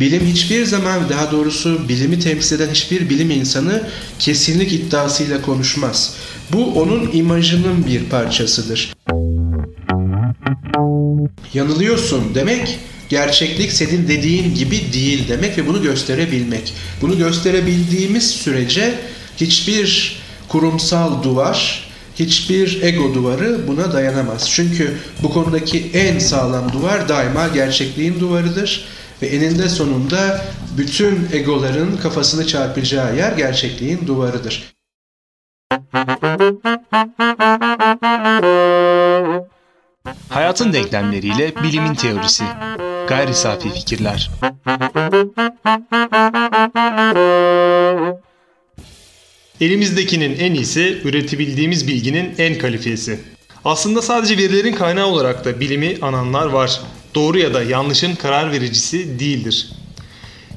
Bilim hiçbir zaman daha doğrusu bilimi temsil eden hiçbir bilim insanı kesinlik iddiasıyla konuşmaz. Bu onun imajının bir parçasıdır. Yanılıyorsun demek gerçeklik senin dediğin gibi değil demek ve bunu gösterebilmek. Bunu gösterebildiğimiz sürece hiçbir kurumsal duvar, hiçbir ego duvarı buna dayanamaz. Çünkü bu konudaki en sağlam duvar daima gerçekliğin duvarıdır ve eninde sonunda bütün egoların kafasını çarpacağı yer gerçekliğin duvarıdır. Hayatın denklemleriyle bilimin teorisi. Gayri safi fikirler. Elimizdekinin en iyisi, üretebildiğimiz bilginin en kalifiyesi. Aslında sadece verilerin kaynağı olarak da bilimi ananlar var. Doğru ya da yanlışın karar vericisi değildir.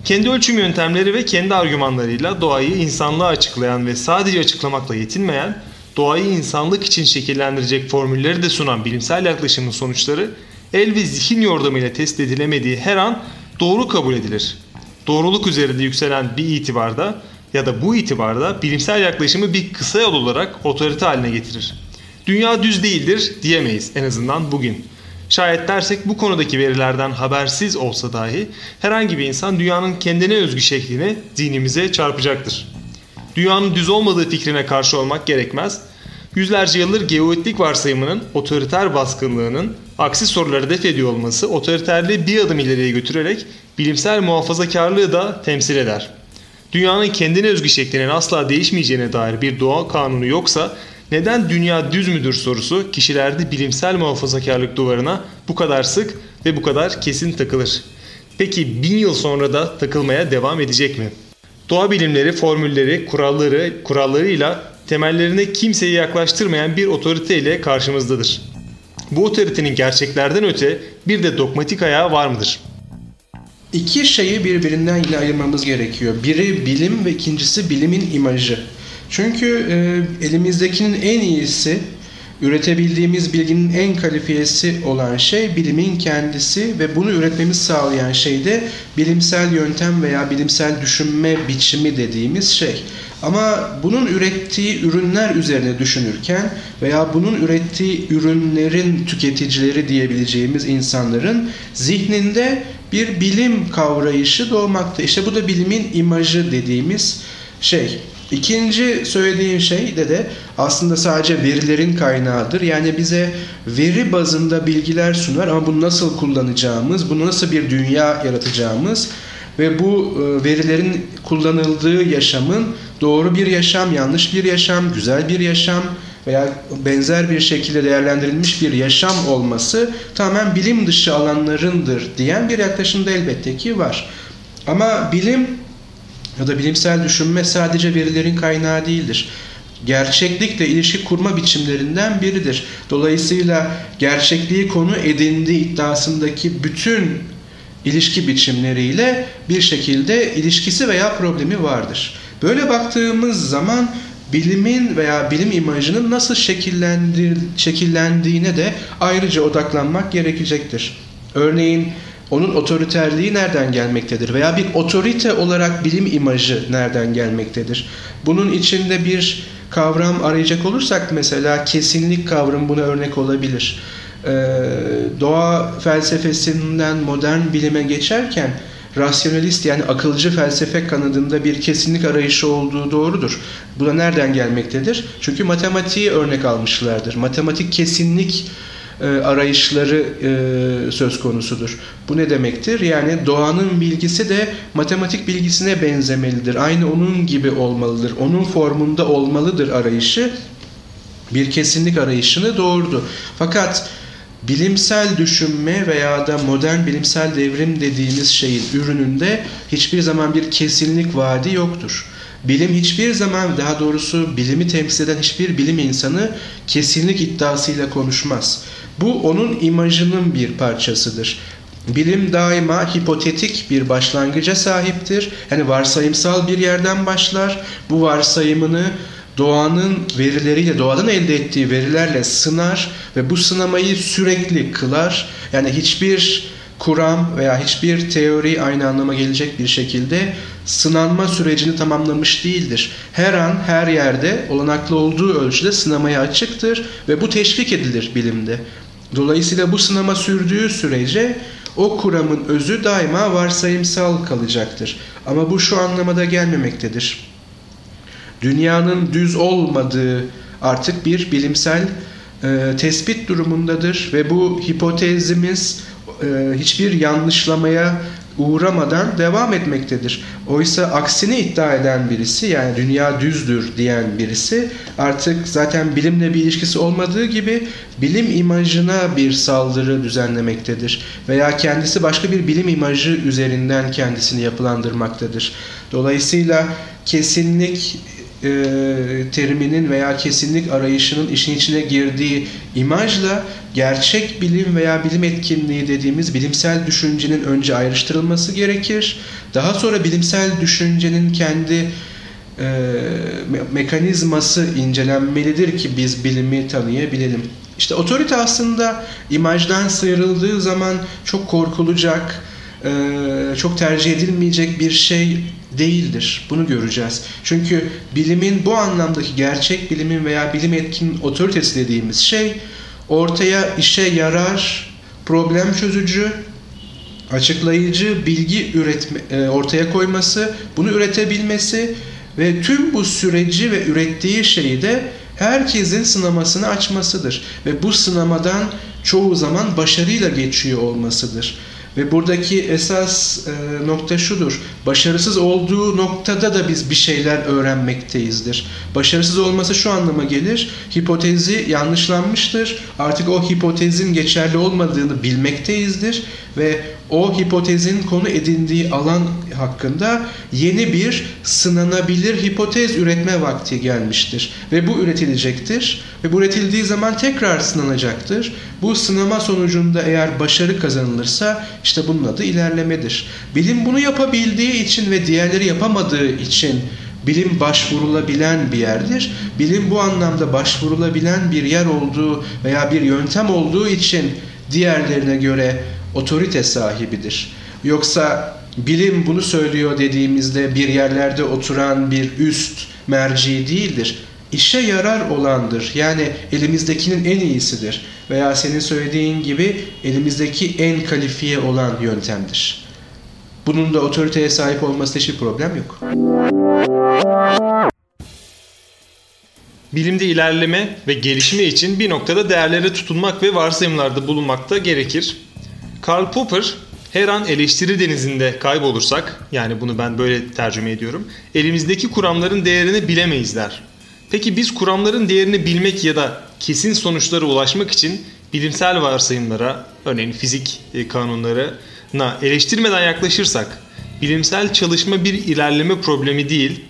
Kendi ölçüm yöntemleri ve kendi argümanlarıyla doğayı insanlığa açıklayan ve sadece açıklamakla yetinmeyen, doğayı insanlık için şekillendirecek formülleri de sunan bilimsel yaklaşımın sonuçları el ve zihin yordamıyla test edilemediği her an doğru kabul edilir. Doğruluk üzerinde yükselen bir itibarda ya da bu itibarda bilimsel yaklaşımı bir kısa yol olarak otorite haline getirir. Dünya düz değildir diyemeyiz en azından bugün. Şayet dersek bu konudaki verilerden habersiz olsa dahi herhangi bir insan dünyanın kendine özgü şeklini zihnimize çarpacaktır. Dünyanın düz olmadığı fikrine karşı olmak gerekmez. Yüzlerce yıldır geoetlik varsayımının otoriter baskınlığının aksi soruları def ediyor olması otoriterliği bir adım ileriye götürerek bilimsel muhafazakarlığı da temsil eder. Dünyanın kendine özgü şeklinin asla değişmeyeceğine dair bir doğa kanunu yoksa neden dünya düz müdür sorusu kişilerde bilimsel muhafazakarlık duvarına bu kadar sık ve bu kadar kesin takılır? Peki bin yıl sonra da takılmaya devam edecek mi? Doğa bilimleri, formülleri, kuralları, kurallarıyla temellerine kimseyi yaklaştırmayan bir otorite ile karşımızdadır. Bu otoritenin gerçeklerden öte bir de dogmatik ayağı var mıdır? İki şeyi birbirinden yine ayırmamız gerekiyor. Biri bilim ve ikincisi bilimin imajı. Çünkü e, elimizdekinin en iyisi, üretebildiğimiz bilginin en kalifiyesi olan şey bilimin kendisi ve bunu üretmemiz sağlayan şey de bilimsel yöntem veya bilimsel düşünme biçimi dediğimiz şey. Ama bunun ürettiği ürünler üzerine düşünürken veya bunun ürettiği ürünlerin tüketicileri diyebileceğimiz insanların zihninde bir bilim kavrayışı doğmakta. İşte bu da bilimin imajı dediğimiz şey. İkinci söylediğim şey de de aslında sadece verilerin kaynağıdır. Yani bize veri bazında bilgiler sunar ama bunu nasıl kullanacağımız, bunu nasıl bir dünya yaratacağımız ve bu e, verilerin kullanıldığı yaşamın doğru bir yaşam, yanlış bir yaşam, güzel bir yaşam veya benzer bir şekilde değerlendirilmiş bir yaşam olması tamamen bilim dışı alanlarındır diyen bir yaklaşım da elbette ki var. Ama bilim ya da bilimsel düşünme sadece verilerin kaynağı değildir. Gerçeklikle ilişki kurma biçimlerinden biridir. Dolayısıyla gerçekliği konu edindiği iddiasındaki bütün ilişki biçimleriyle bir şekilde ilişkisi veya problemi vardır. Böyle baktığımız zaman bilimin veya bilim imajının nasıl şekillendiğine de ayrıca odaklanmak gerekecektir. Örneğin onun otoriterliği nereden gelmektedir? Veya bir otorite olarak bilim imajı nereden gelmektedir? Bunun içinde bir kavram arayacak olursak mesela kesinlik kavramı buna örnek olabilir. Ee, doğa felsefesinden modern bilime geçerken rasyonalist yani akılcı felsefe kanadında bir kesinlik arayışı olduğu doğrudur. Bu da nereden gelmektedir? Çünkü matematiği örnek almışlardır. Matematik kesinlik e, arayışları e, söz konusudur. Bu ne demektir? Yani doğanın bilgisi de matematik bilgisine benzemelidir. Aynı onun gibi olmalıdır. Onun formunda olmalıdır arayışı. Bir kesinlik arayışını doğurdu. Fakat bilimsel düşünme veya da modern bilimsel devrim dediğimiz şeyin ürününde hiçbir zaman bir kesinlik vaadi yoktur. Bilim hiçbir zaman daha doğrusu bilimi temsil eden hiçbir bilim insanı kesinlik iddiasıyla konuşmaz. Bu onun imajının bir parçasıdır. Bilim daima hipotetik bir başlangıca sahiptir. Yani varsayımsal bir yerden başlar. Bu varsayımını doğanın verileriyle, doğadan elde ettiği verilerle sınar ve bu sınamayı sürekli kılar. Yani hiçbir kuram veya hiçbir teori aynı anlama gelecek bir şekilde sınanma sürecini tamamlamış değildir. Her an her yerde olanaklı olduğu ölçüde sınamaya açıktır ve bu teşvik edilir bilimde. Dolayısıyla bu sınama sürdüğü sürece o kuramın özü daima varsayımsal kalacaktır. Ama bu şu anlamada gelmemektedir. Dünyanın düz olmadığı artık bir bilimsel e, tespit durumundadır ve bu hipotezimiz e, hiçbir yanlışlamaya uğramadan devam etmektedir. Oysa aksini iddia eden birisi yani dünya düzdür diyen birisi artık zaten bilimle bir ilişkisi olmadığı gibi bilim imajına bir saldırı düzenlemektedir. Veya kendisi başka bir bilim imajı üzerinden kendisini yapılandırmaktadır. Dolayısıyla kesinlik e, teriminin veya kesinlik arayışının işin içine girdiği imajla gerçek bilim veya bilim etkinliği dediğimiz bilimsel düşüncenin önce ayrıştırılması gerekir. Daha sonra bilimsel düşüncenin kendi e, mekanizması incelenmelidir ki biz bilimi tanıyabilelim. İşte otorite aslında imajdan sıyrıldığı zaman çok korkulacak, e, çok tercih edilmeyecek bir şey değildir. Bunu göreceğiz. Çünkü bilimin bu anlamdaki gerçek bilimin veya bilim etkin otoritesi dediğimiz şey ortaya işe yarar, problem çözücü, açıklayıcı bilgi üretme, e, ortaya koyması, bunu üretebilmesi ve tüm bu süreci ve ürettiği şeyi de herkesin sınamasını açmasıdır. Ve bu sınamadan çoğu zaman başarıyla geçiyor olmasıdır. Ve buradaki esas e, nokta şudur. Başarısız olduğu noktada da biz bir şeyler öğrenmekteyizdir. Başarısız olması şu anlama gelir. Hipotezi yanlışlanmıştır. Artık o hipotezin geçerli olmadığını bilmekteyizdir ve o hipotezin konu edindiği alan hakkında yeni bir sınanabilir hipotez üretme vakti gelmiştir. Ve bu üretilecektir. Ve bu üretildiği zaman tekrar sınanacaktır. Bu sınama sonucunda eğer başarı kazanılırsa işte bunun adı ilerlemedir. Bilim bunu yapabildiği için ve diğerleri yapamadığı için bilim başvurulabilen bir yerdir. Bilim bu anlamda başvurulabilen bir yer olduğu veya bir yöntem olduğu için diğerlerine göre otorite sahibidir. Yoksa bilim bunu söylüyor dediğimizde bir yerlerde oturan bir üst merci değildir. İşe yarar olandır. Yani elimizdekinin en iyisidir. Veya senin söylediğin gibi elimizdeki en kalifiye olan yöntemdir. Bunun da otoriteye sahip olması hiçbir problem yok. Bilimde ilerleme ve gelişme için bir noktada değerlere tutunmak ve varsayımlarda bulunmak da gerekir. Karl Popper her an eleştiri denizinde kaybolursak, yani bunu ben böyle tercüme ediyorum, elimizdeki kuramların değerini bilemeyiz der. Peki biz kuramların değerini bilmek ya da kesin sonuçlara ulaşmak için bilimsel varsayımlara, örneğin fizik e, kanunlarına eleştirmeden yaklaşırsak, bilimsel çalışma bir ilerleme problemi değil,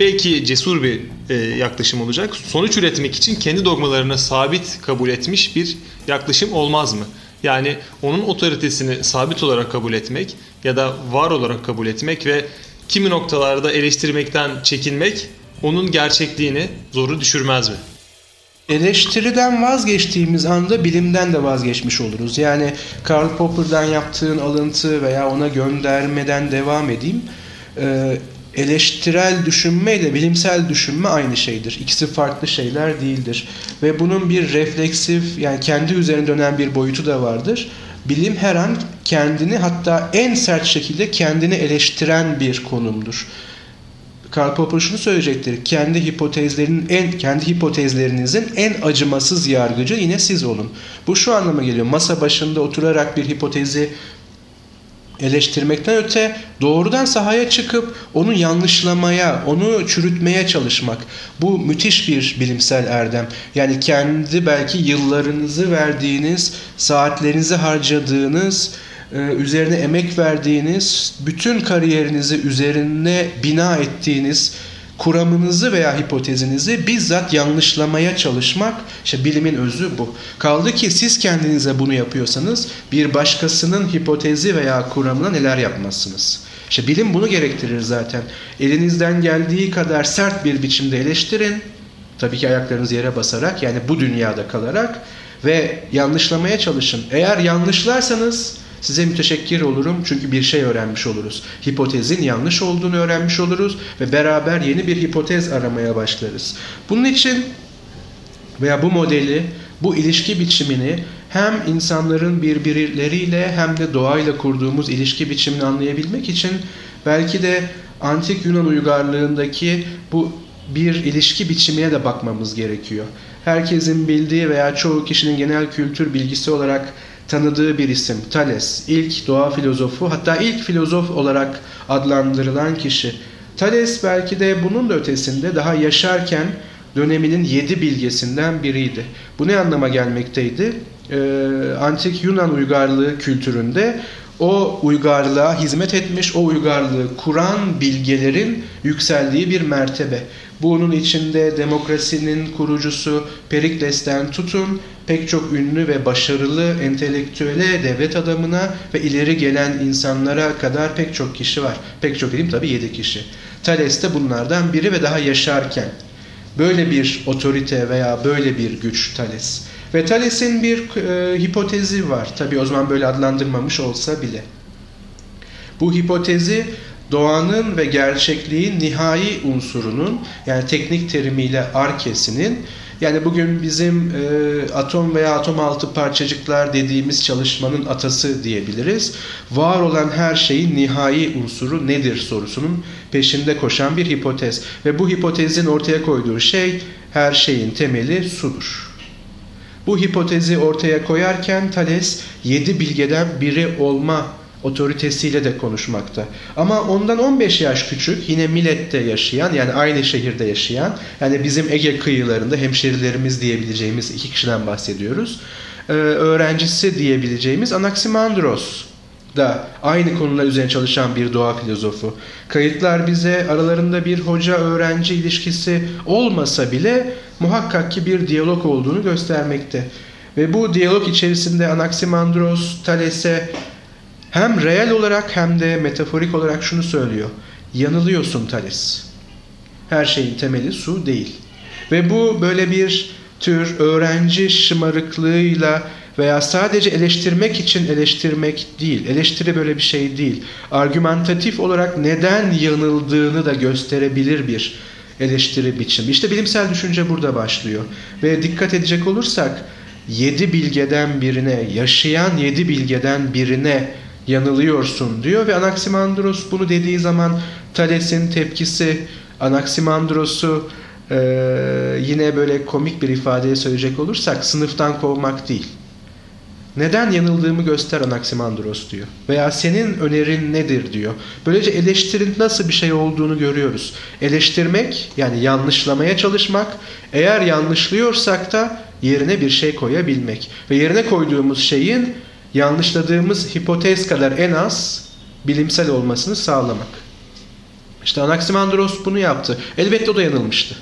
belki cesur bir e, yaklaşım olacak. Sonuç üretmek için kendi dogmalarına sabit kabul etmiş bir yaklaşım olmaz mı? Yani onun otoritesini sabit olarak kabul etmek ya da var olarak kabul etmek ve kimi noktalarda eleştirmekten çekinmek onun gerçekliğini zoru düşürmez mi? Eleştiriden vazgeçtiğimiz anda bilimden de vazgeçmiş oluruz. Yani Karl Popper'dan yaptığın alıntı veya ona göndermeden devam edeyim. Ee, eleştirel düşünme ile bilimsel düşünme aynı şeydir. İkisi farklı şeyler değildir. Ve bunun bir refleksif yani kendi üzerine dönen bir boyutu da vardır. Bilim her an kendini hatta en sert şekilde kendini eleştiren bir konumdur. Karl Popper şunu söyleyecektir. Kendi hipotezlerinin en kendi hipotezlerinizin en acımasız yargıcı yine siz olun. Bu şu anlama geliyor. Masa başında oturarak bir hipotezi eleştirmekten öte doğrudan sahaya çıkıp onu yanlışlamaya, onu çürütmeye çalışmak. Bu müthiş bir bilimsel erdem. Yani kendi belki yıllarınızı verdiğiniz, saatlerinizi harcadığınız, üzerine emek verdiğiniz, bütün kariyerinizi üzerine bina ettiğiniz kuramınızı veya hipotezinizi bizzat yanlışlamaya çalışmak işte bilimin özü bu. Kaldı ki siz kendinize bunu yapıyorsanız bir başkasının hipotezi veya kuramına neler yapmazsınız. İşte bilim bunu gerektirir zaten. Elinizden geldiği kadar sert bir biçimde eleştirin. Tabii ki ayaklarınız yere basarak yani bu dünyada kalarak ve yanlışlamaya çalışın. Eğer yanlışlarsanız Size müteşekkir olurum çünkü bir şey öğrenmiş oluruz. Hipotezin yanlış olduğunu öğrenmiş oluruz ve beraber yeni bir hipotez aramaya başlarız. Bunun için veya bu modeli, bu ilişki biçimini hem insanların birbirleriyle hem de doğayla kurduğumuz ilişki biçimini anlayabilmek için belki de antik Yunan uygarlığındaki bu bir ilişki biçimine de bakmamız gerekiyor. Herkesin bildiği veya çoğu kişinin genel kültür bilgisi olarak tanıdığı bir isim Thales. İlk doğa filozofu hatta ilk filozof olarak adlandırılan kişi. Thales belki de bunun da ötesinde daha yaşarken döneminin yedi bilgesinden biriydi. Bu ne anlama gelmekteydi? Ee, antik Yunan uygarlığı kültüründe o uygarlığa hizmet etmiş, o uygarlığı kuran bilgelerin yükseldiği bir mertebe. Bunun içinde demokrasinin kurucusu Perikles'ten tutun pek çok ünlü ve başarılı entelektüele, devlet adamına ve ileri gelen insanlara kadar pek çok kişi var. Pek çok dedim tabii yedi kişi. Thales de bunlardan biri ve daha yaşarken böyle bir otorite veya böyle bir güç Thales. Ve Thales'in bir e, hipotezi var. Tabi o zaman böyle adlandırmamış olsa bile. Bu hipotezi doğanın ve gerçekliğin nihai unsurunun yani teknik terimiyle arkesinin yani bugün bizim e, atom veya atom altı parçacıklar dediğimiz çalışmanın atası diyebiliriz. Var olan her şeyin nihai unsuru nedir sorusunun peşinde koşan bir hipotez. Ve bu hipotezin ortaya koyduğu şey her şeyin temeli sudur. Bu hipotezi ortaya koyarken Thales yedi bilgeden biri olma otoritesiyle de konuşmakta. Ama ondan 15 yaş küçük yine Millet'te yaşayan yani aynı şehirde yaşayan yani bizim Ege kıyılarında hemşerilerimiz diyebileceğimiz iki kişiden bahsediyoruz. Ee, öğrencisi diyebileceğimiz Anaximandros da aynı konular üzerine çalışan bir doğa filozofu. Kayıtlar bize aralarında bir hoca-öğrenci ilişkisi olmasa bile muhakkak ki bir diyalog olduğunu göstermekte. Ve bu diyalog içerisinde Anaximandros Thales'e hem reel olarak hem de metaforik olarak şunu söylüyor. Yanılıyorsun Thales. Her şeyin temeli su değil. Ve bu böyle bir tür öğrenci şımarıklığıyla veya sadece eleştirmek için eleştirmek değil. Eleştiri böyle bir şey değil. Argümentatif olarak neden yanıldığını da gösterebilir bir eleştiri biçimi. İşte bilimsel düşünce burada başlıyor. Ve dikkat edecek olursak yedi bilgeden birine, yaşayan yedi bilgeden birine yanılıyorsun diyor ve Anaximandros bunu dediği zaman Thales'in tepkisi Anaximandros'u e, yine böyle komik bir ifadeye söyleyecek olursak sınıftan kovmak değil. Neden yanıldığımı göster Anaximandros diyor. Veya senin önerin nedir diyor. Böylece eleştirin nasıl bir şey olduğunu görüyoruz. Eleştirmek yani yanlışlamaya çalışmak. Eğer yanlışlıyorsak da yerine bir şey koyabilmek. Ve yerine koyduğumuz şeyin yanlışladığımız hipotez kadar en az bilimsel olmasını sağlamak. İşte Anaximandros bunu yaptı. Elbette o da yanılmıştı.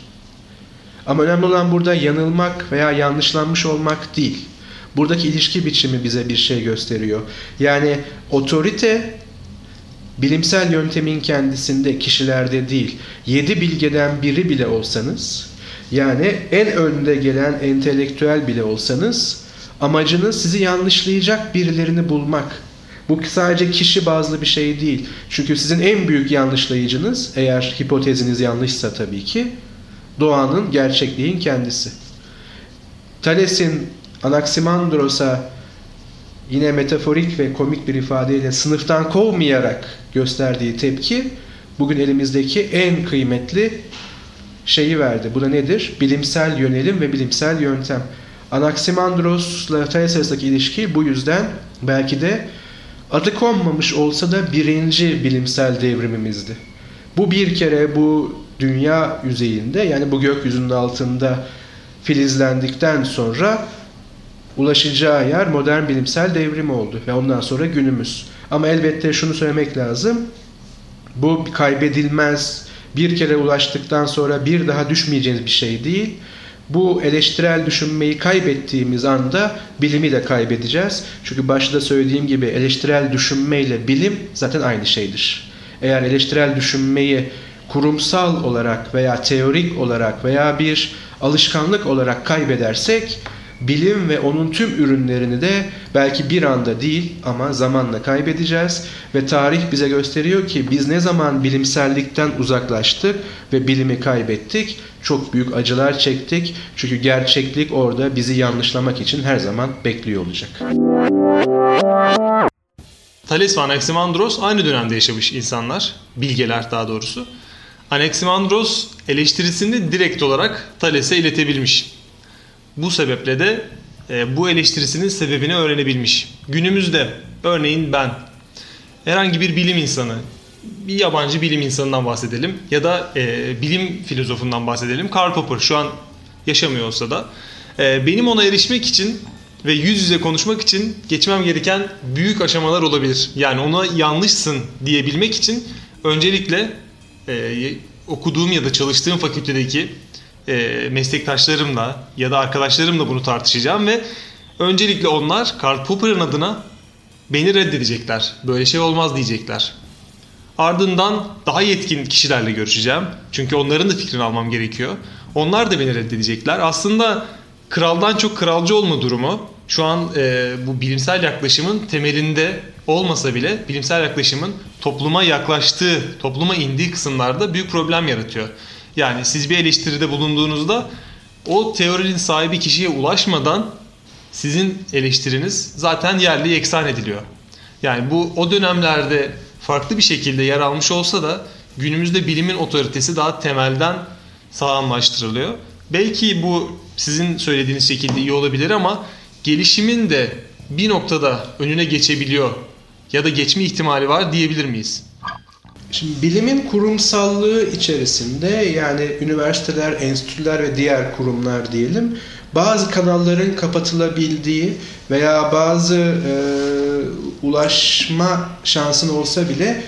Ama önemli olan burada yanılmak veya yanlışlanmış olmak değil. Buradaki ilişki biçimi bize bir şey gösteriyor. Yani otorite bilimsel yöntemin kendisinde, kişilerde değil. Yedi bilgeden biri bile olsanız, yani en önde gelen entelektüel bile olsanız, Amacınız sizi yanlışlayacak birilerini bulmak. Bu sadece kişi bazlı bir şey değil. Çünkü sizin en büyük yanlışlayıcınız eğer hipoteziniz yanlışsa tabii ki doğanın, gerçekliğin kendisi. Thales'in Anaximandros'a yine metaforik ve komik bir ifadeyle sınıftan kovmayarak gösterdiği tepki bugün elimizdeki en kıymetli şeyi verdi. Bu da nedir? Bilimsel yönelim ve bilimsel yöntem. Anaximandros'la Thales arasındaki ilişki bu yüzden belki de adı konmamış olsa da birinci bilimsel devrimimizdi. Bu bir kere bu dünya yüzeyinde yani bu gökyüzünün altında filizlendikten sonra ulaşacağı yer modern bilimsel devrim oldu ve ondan sonra günümüz. Ama elbette şunu söylemek lazım. Bu kaybedilmez bir kere ulaştıktan sonra bir daha düşmeyeceğiniz bir şey değil bu eleştirel düşünmeyi kaybettiğimiz anda bilimi de kaybedeceğiz. Çünkü başta söylediğim gibi eleştirel düşünmeyle bilim zaten aynı şeydir. Eğer eleştirel düşünmeyi kurumsal olarak veya teorik olarak veya bir alışkanlık olarak kaybedersek bilim ve onun tüm ürünlerini de belki bir anda değil ama zamanla kaybedeceğiz ve tarih bize gösteriyor ki biz ne zaman bilimsellikten uzaklaştık ve bilimi kaybettik çok büyük acılar çektik çünkü gerçeklik orada bizi yanlışlamak için her zaman bekliyor olacak. Thales ve Anaximandros aynı dönemde yaşamış insanlar, bilgeler daha doğrusu. Anaximandros eleştirisini direkt olarak Thales'e iletebilmiş. Bu sebeple de e, bu eleştirisinin sebebini öğrenebilmiş. Günümüzde örneğin ben herhangi bir bilim insanı, bir yabancı bilim insanından bahsedelim ya da e, bilim filozofundan bahsedelim. Karl Popper şu an yaşamıyor olsa da e, benim ona erişmek için ve yüz yüze konuşmak için geçmem gereken büyük aşamalar olabilir. Yani ona yanlışsın diyebilmek için öncelikle e, okuduğum ya da çalıştığım fakültedeki e, meslektaşlarımla ya da arkadaşlarımla bunu tartışacağım ve öncelikle onlar Karl Popper'ın adına beni reddedecekler. Böyle şey olmaz diyecekler. Ardından daha yetkin kişilerle görüşeceğim. Çünkü onların da fikrini almam gerekiyor. Onlar da beni reddedecekler. Aslında kraldan çok kralcı olma durumu şu an e, bu bilimsel yaklaşımın temelinde olmasa bile bilimsel yaklaşımın topluma yaklaştığı, topluma indiği kısımlarda büyük problem yaratıyor. Yani siz bir eleştiride bulunduğunuzda o teorinin sahibi kişiye ulaşmadan sizin eleştiriniz zaten yerli eksan ediliyor. Yani bu o dönemlerde farklı bir şekilde yer almış olsa da günümüzde bilimin otoritesi daha temelden sağlamlaştırılıyor. Belki bu sizin söylediğiniz şekilde iyi olabilir ama gelişimin de bir noktada önüne geçebiliyor ya da geçme ihtimali var diyebilir miyiz? Şimdi bilimin kurumsallığı içerisinde yani üniversiteler, enstitüler ve diğer kurumlar diyelim bazı kanalların kapatılabildiği veya bazı e, ulaşma şansın olsa bile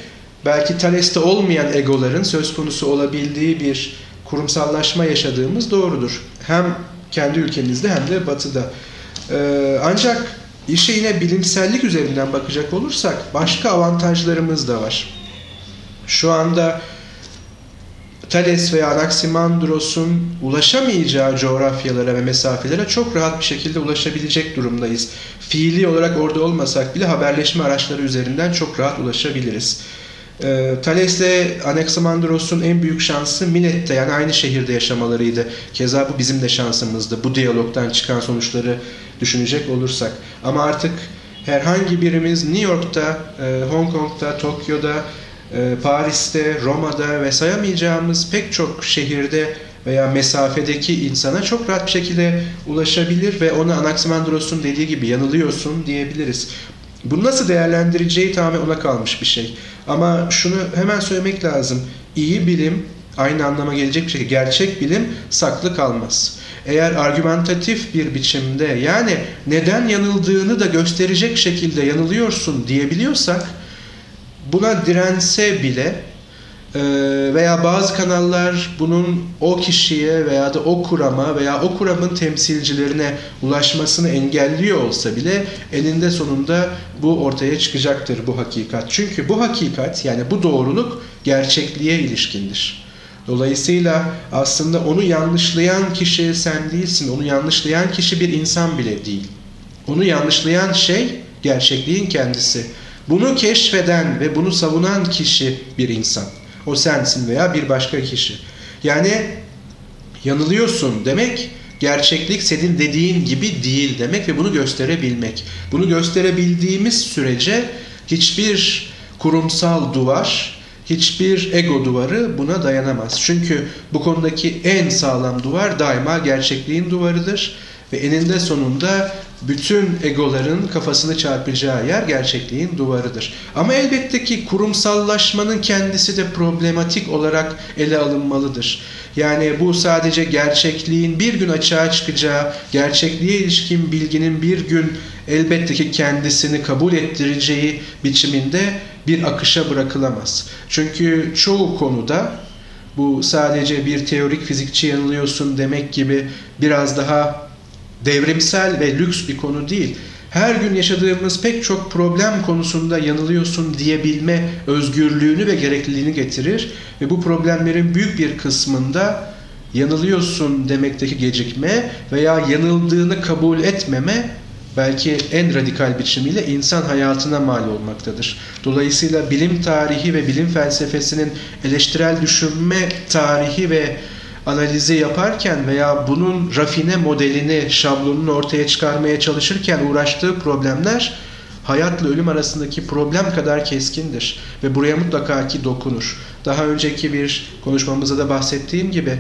belki Thales'te olmayan egoların söz konusu olabildiği bir kurumsallaşma yaşadığımız doğrudur. Hem kendi ülkemizde hem de batıda. Ee, ancak işe yine bilimsellik üzerinden bakacak olursak başka avantajlarımız da var. Şu anda Thales veya Anaximandros'un ulaşamayacağı coğrafyalara ve mesafelere çok rahat bir şekilde ulaşabilecek durumdayız. Fiili olarak orada olmasak bile haberleşme araçları üzerinden çok rahat ulaşabiliriz. E, Thales ile Anaximandros'un en büyük şansı Milet'te yani aynı şehirde yaşamalarıydı. Keza bu bizim de şansımızdı. Bu diyalogdan çıkan sonuçları düşünecek olursak. Ama artık herhangi birimiz New York'ta, e, Hong Kong'da, Tokyo'da, Paris'te, Roma'da ve sayamayacağımız pek çok şehirde veya mesafedeki insana çok rahat bir şekilde ulaşabilir ve ona Anaximandros'un dediği gibi yanılıyorsun diyebiliriz. Bunu nasıl değerlendireceği tamamen ona kalmış bir şey. Ama şunu hemen söylemek lazım. İyi bilim aynı anlama gelecek bir şekilde gerçek bilim saklı kalmaz. Eğer argümentatif bir biçimde yani neden yanıldığını da gösterecek şekilde yanılıyorsun diyebiliyorsak buna dirense bile ee, veya bazı kanallar bunun o kişiye veya da o kurama veya o kuramın temsilcilerine ulaşmasını engelliyor olsa bile elinde sonunda bu ortaya çıkacaktır bu hakikat. Çünkü bu hakikat yani bu doğruluk gerçekliğe ilişkindir. Dolayısıyla aslında onu yanlışlayan kişi sen değilsin. Onu yanlışlayan kişi bir insan bile değil. Onu yanlışlayan şey gerçekliğin kendisi. Bunu keşfeden ve bunu savunan kişi bir insan. O sensin veya bir başka kişi. Yani yanılıyorsun demek gerçeklik senin dediğin gibi değil demek ve bunu gösterebilmek. Bunu gösterebildiğimiz sürece hiçbir kurumsal duvar, hiçbir ego duvarı buna dayanamaz. Çünkü bu konudaki en sağlam duvar daima gerçekliğin duvarıdır ve eninde sonunda bütün egoların kafasını çarpacağı yer gerçekliğin duvarıdır. Ama elbette ki kurumsallaşmanın kendisi de problematik olarak ele alınmalıdır. Yani bu sadece gerçekliğin bir gün açığa çıkacağı, gerçekliğe ilişkin bilginin bir gün elbette ki kendisini kabul ettireceği biçiminde bir akışa bırakılamaz. Çünkü çoğu konuda bu sadece bir teorik fizikçi yanılıyorsun demek gibi biraz daha devrimsel ve lüks bir konu değil. Her gün yaşadığımız pek çok problem konusunda yanılıyorsun diyebilme özgürlüğünü ve gerekliliğini getirir ve bu problemlerin büyük bir kısmında yanılıyorsun demekteki gecikme veya yanıldığını kabul etmeme belki en radikal biçimiyle insan hayatına mal olmaktadır. Dolayısıyla bilim tarihi ve bilim felsefesinin eleştirel düşünme tarihi ve analizi yaparken veya bunun rafine modelini, şablonunu ortaya çıkarmaya çalışırken uğraştığı problemler hayatla ölüm arasındaki problem kadar keskindir ve buraya mutlaka ki dokunur. Daha önceki bir konuşmamızda da bahsettiğim gibi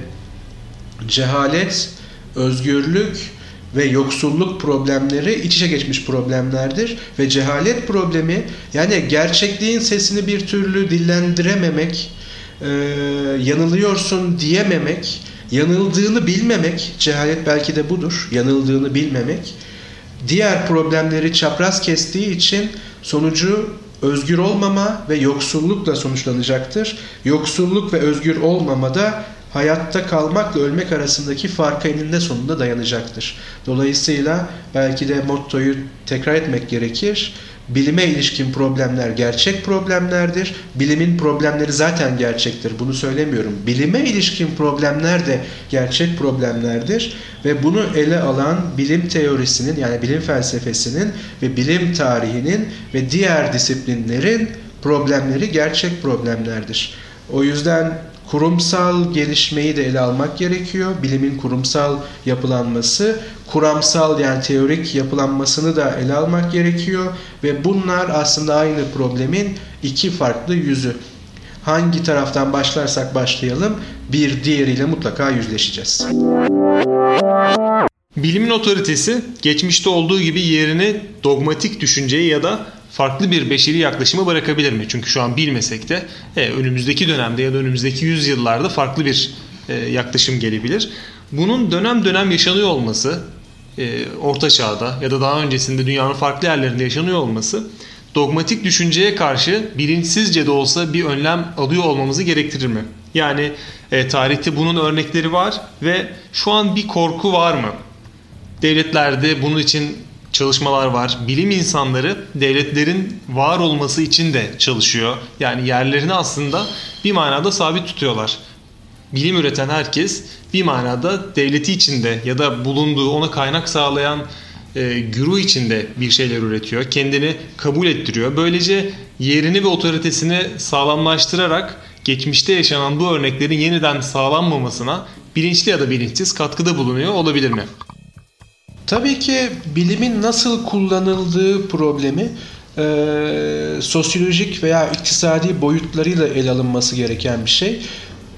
cehalet, özgürlük ve yoksulluk problemleri iç içe geçmiş problemlerdir ve cehalet problemi yani gerçekliğin sesini bir türlü dillendirememek, e, yanılıyorsun diyememek, yanıldığını bilmemek, cehalet belki de budur, yanıldığını bilmemek, diğer problemleri çapraz kestiği için sonucu özgür olmama ve yoksullukla sonuçlanacaktır. Yoksulluk ve özgür olmama da hayatta kalmakla ölmek arasındaki farka eninde sonunda dayanacaktır. Dolayısıyla belki de mottoyu tekrar etmek gerekir. Bilime ilişkin problemler gerçek problemlerdir. Bilimin problemleri zaten gerçektir. Bunu söylemiyorum. Bilime ilişkin problemler de gerçek problemlerdir. Ve bunu ele alan bilim teorisinin yani bilim felsefesinin ve bilim tarihinin ve diğer disiplinlerin problemleri gerçek problemlerdir. O yüzden kurumsal gelişmeyi de ele almak gerekiyor. Bilimin kurumsal yapılanması, kuramsal yani teorik yapılanmasını da ele almak gerekiyor ve bunlar aslında aynı problemin iki farklı yüzü. Hangi taraftan başlarsak başlayalım bir diğeriyle mutlaka yüzleşeceğiz. Bilimin otoritesi geçmişte olduğu gibi yerini dogmatik düşünceye ya da farklı bir beşeri yaklaşıma bırakabilir mi? Çünkü şu an bilmesek de e, önümüzdeki dönemde ya da önümüzdeki yüzyıllarda farklı bir e, yaklaşım gelebilir. Bunun dönem dönem yaşanıyor olması, e, Orta Çağ'da ya da daha öncesinde dünyanın farklı yerlerinde yaşanıyor olması dogmatik düşünceye karşı bilinçsizce de olsa bir önlem alıyor olmamızı gerektirir mi? Yani e, tarihte bunun örnekleri var ve şu an bir korku var mı? Devletlerde bunun için çalışmalar var. Bilim insanları devletlerin var olması için de çalışıyor. Yani yerlerini aslında bir manada sabit tutuyorlar. Bilim üreten herkes bir manada devleti içinde ya da bulunduğu ona kaynak sağlayan e, güruh içinde bir şeyler üretiyor. Kendini kabul ettiriyor. Böylece yerini ve otoritesini sağlamlaştırarak geçmişte yaşanan bu örneklerin yeniden sağlanmamasına bilinçli ya da bilinçsiz katkıda bulunuyor olabilir mi? Tabii ki bilimin nasıl kullanıldığı problemi e, sosyolojik veya iktisadi boyutlarıyla ele alınması gereken bir şey.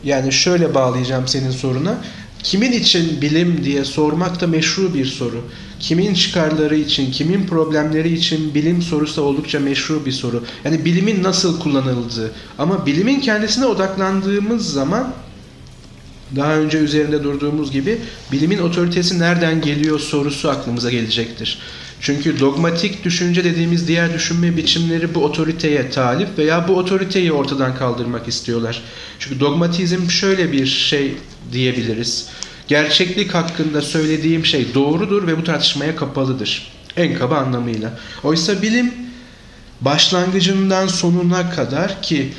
Yani şöyle bağlayacağım senin soruna. Kimin için bilim diye sormak da meşru bir soru. Kimin çıkarları için, kimin problemleri için bilim sorusu da oldukça meşru bir soru. Yani bilimin nasıl kullanıldığı. Ama bilimin kendisine odaklandığımız zaman daha önce üzerinde durduğumuz gibi bilimin otoritesi nereden geliyor sorusu aklımıza gelecektir. Çünkü dogmatik düşünce dediğimiz diğer düşünme biçimleri bu otoriteye talip veya bu otoriteyi ortadan kaldırmak istiyorlar. Çünkü dogmatizm şöyle bir şey diyebiliriz. Gerçeklik hakkında söylediğim şey doğrudur ve bu tartışmaya kapalıdır. En kaba anlamıyla. Oysa bilim başlangıcından sonuna kadar ki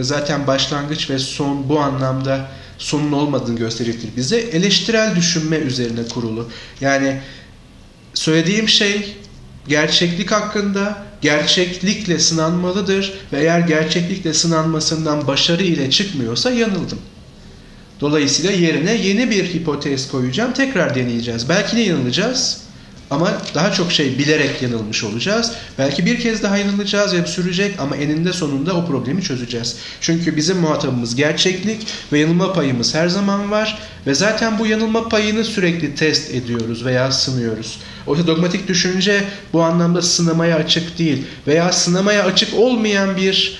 zaten başlangıç ve son bu anlamda sonun olmadığını gösterecektir bize. Eleştirel düşünme üzerine kurulu. Yani söylediğim şey gerçeklik hakkında gerçeklikle sınanmalıdır ve eğer gerçeklikle sınanmasından başarı ile çıkmıyorsa yanıldım. Dolayısıyla yerine yeni bir hipotez koyacağım. Tekrar deneyeceğiz. Belki de yanılacağız. Ama daha çok şey bilerek yanılmış olacağız. Belki bir kez daha yanılacağız ve sürecek ama eninde sonunda o problemi çözeceğiz. Çünkü bizim muhatabımız gerçeklik ve yanılma payımız her zaman var ve zaten bu yanılma payını sürekli test ediyoruz veya sınıyoruz. Oysa dogmatik düşünce bu anlamda sınamaya açık değil veya sınamaya açık olmayan bir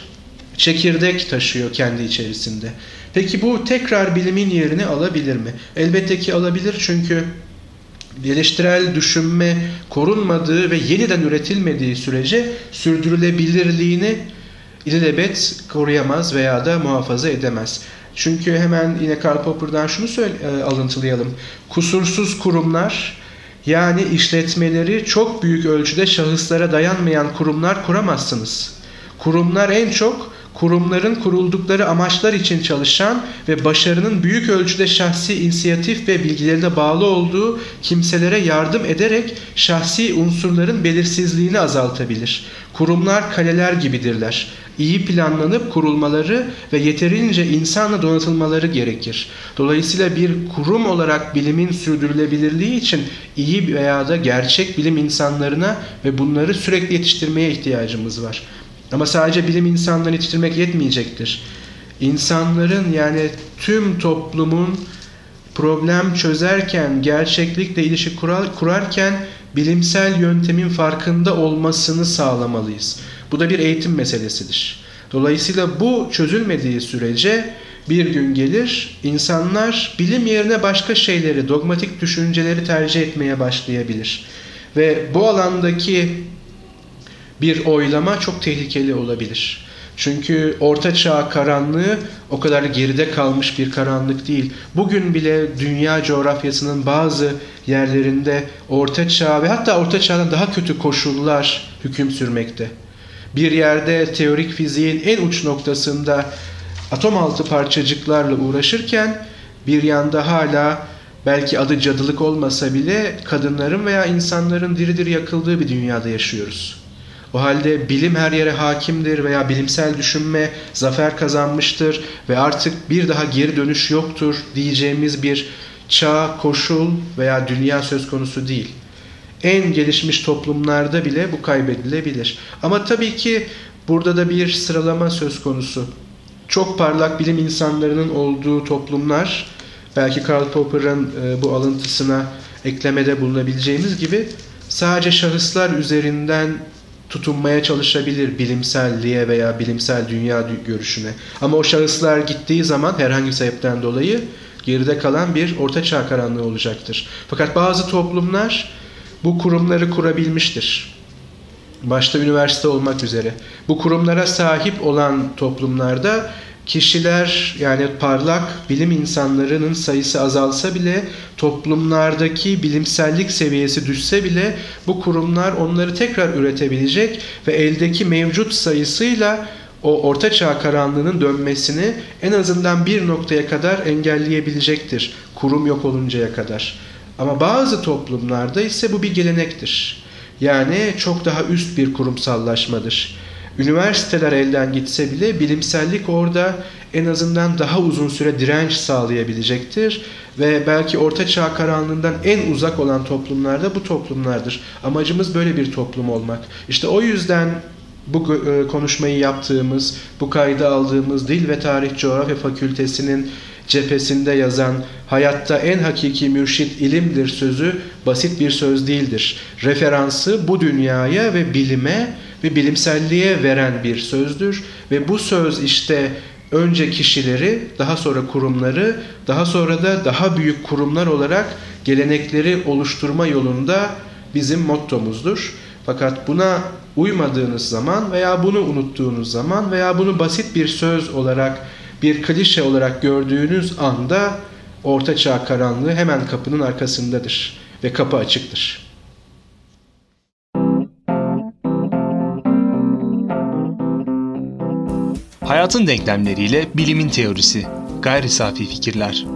çekirdek taşıyor kendi içerisinde. Peki bu tekrar bilimin yerini alabilir mi? Elbette ki alabilir çünkü eleştirel düşünme korunmadığı ve yeniden üretilmediği sürece sürdürülebilirliğini ilelebet koruyamaz veya da muhafaza edemez. Çünkü hemen yine Karl Popper'dan şunu söyle, e, alıntılayalım. Kusursuz kurumlar yani işletmeleri çok büyük ölçüde şahıslara dayanmayan kurumlar kuramazsınız. Kurumlar en çok kurumların kuruldukları amaçlar için çalışan ve başarının büyük ölçüde şahsi inisiyatif ve bilgilerine bağlı olduğu kimselere yardım ederek şahsi unsurların belirsizliğini azaltabilir. Kurumlar kaleler gibidirler. İyi planlanıp kurulmaları ve yeterince insanla donatılmaları gerekir. Dolayısıyla bir kurum olarak bilimin sürdürülebilirliği için iyi veya da gerçek bilim insanlarına ve bunları sürekli yetiştirmeye ihtiyacımız var. Ama sadece bilim insanlarını yetiştirmek yetmeyecektir. İnsanların yani tüm toplumun problem çözerken, gerçeklikle ilişki kurar, kurarken bilimsel yöntemin farkında olmasını sağlamalıyız. Bu da bir eğitim meselesidir. Dolayısıyla bu çözülmediği sürece bir gün gelir insanlar bilim yerine başka şeyleri, dogmatik düşünceleri tercih etmeye başlayabilir. Ve bu alandaki bir oylama çok tehlikeli olabilir. Çünkü orta çağ karanlığı o kadar geride kalmış bir karanlık değil. Bugün bile dünya coğrafyasının bazı yerlerinde orta çağ ve hatta orta çağdan daha kötü koşullar hüküm sürmekte. Bir yerde teorik fiziğin en uç noktasında atom altı parçacıklarla uğraşırken bir yanda hala belki adı cadılık olmasa bile kadınların veya insanların diri diri yakıldığı bir dünyada yaşıyoruz. O halde bilim her yere hakimdir veya bilimsel düşünme zafer kazanmıştır ve artık bir daha geri dönüş yoktur diyeceğimiz bir çağ, koşul veya dünya söz konusu değil. En gelişmiş toplumlarda bile bu kaybedilebilir. Ama tabii ki burada da bir sıralama söz konusu. Çok parlak bilim insanlarının olduğu toplumlar, belki Karl Popper'ın e, bu alıntısına eklemede bulunabileceğimiz gibi sadece şahıslar üzerinden tutunmaya çalışabilir bilimselliğe veya bilimsel dünya görüşüne. Ama o şahıslar gittiği zaman herhangi bir sebepten dolayı geride kalan bir ortaçağ karanlığı olacaktır. Fakat bazı toplumlar bu kurumları kurabilmiştir. Başta üniversite olmak üzere. Bu kurumlara sahip olan toplumlarda kişiler yani parlak bilim insanlarının sayısı azalsa bile toplumlardaki bilimsellik seviyesi düşse bile bu kurumlar onları tekrar üretebilecek ve eldeki mevcut sayısıyla o ortaçağ karanlığının dönmesini en azından bir noktaya kadar engelleyebilecektir. Kurum yok oluncaya kadar. Ama bazı toplumlarda ise bu bir gelenektir. Yani çok daha üst bir kurumsallaşmadır. Üniversiteler elden gitse bile bilimsellik orada en azından daha uzun süre direnç sağlayabilecektir ve belki orta çağ karanlığından en uzak olan toplumlarda bu toplumlardır. Amacımız böyle bir toplum olmak. İşte o yüzden bu e, konuşmayı yaptığımız, bu kaydı aldığımız Dil ve Tarih Coğrafya Fakültesinin cephesinde yazan hayatta en hakiki mürşit ilimdir sözü basit bir söz değildir. Referansı bu dünyaya ve bilime ve bilimselliğe veren bir sözdür ve bu söz işte önce kişileri, daha sonra kurumları, daha sonra da daha büyük kurumlar olarak gelenekleri oluşturma yolunda bizim mottomuzdur. Fakat buna uymadığınız zaman veya bunu unuttuğunuz zaman veya bunu basit bir söz olarak, bir klişe olarak gördüğünüz anda Orta Çağ karanlığı hemen kapının arkasındadır ve kapı açıktır. Hayatın denklemleriyle bilimin teorisi. Gayri safi fikirler.